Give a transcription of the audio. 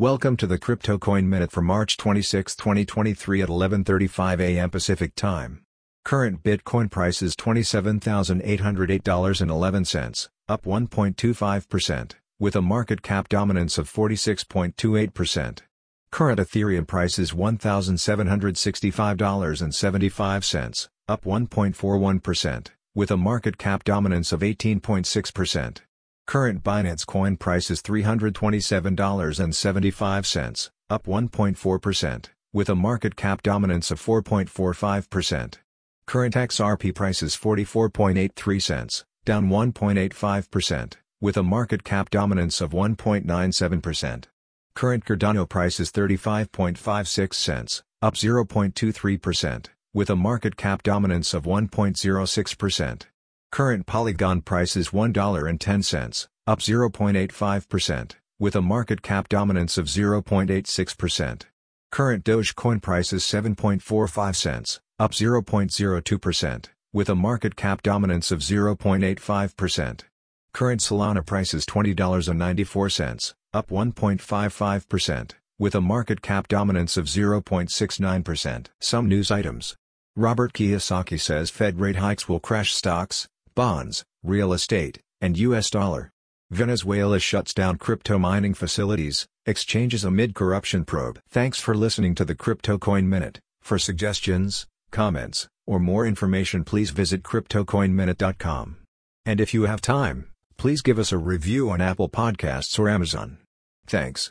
Welcome to the Crypto Coin Minute for March 26, 2023 at 11:35 a.m. Pacific Time. Current Bitcoin price is $27,808.11, up 1.25%, with a market cap dominance of 46.28%. Current Ethereum price is $1,765.75, up 1.41%, with a market cap dominance of 18.6%. Current Binance Coin price is $327.75, up 1.4%, with a market cap dominance of 4.45%. Current XRP price is 44.83 cents, down 1.85%, with a market cap dominance of 1.97%. Current Cardano price is 35.56 cents, up 0.23%, with a market cap dominance of 1.06%. Current Polygon price is $1.10, up 0.85%, with a market cap dominance of 0.86%. Current Dogecoin price is 7.45 cents, up 0.02%, with a market cap dominance of 0.85%. Current Solana price is $20.94, up 1.55%, with a market cap dominance of 0.69%. Some news items. Robert Kiyosaki says Fed rate hikes will crash stocks, bonds, real estate, and U.S. dollar. Venezuela shuts down crypto mining facilities, exchanges amid corruption probe. Thanks for listening to the Crypto Coin Minute. For suggestions, comments, or more information please visit CryptoCoinMinute.com. And if you have time, please give us a review on Apple Podcasts or Amazon. Thanks.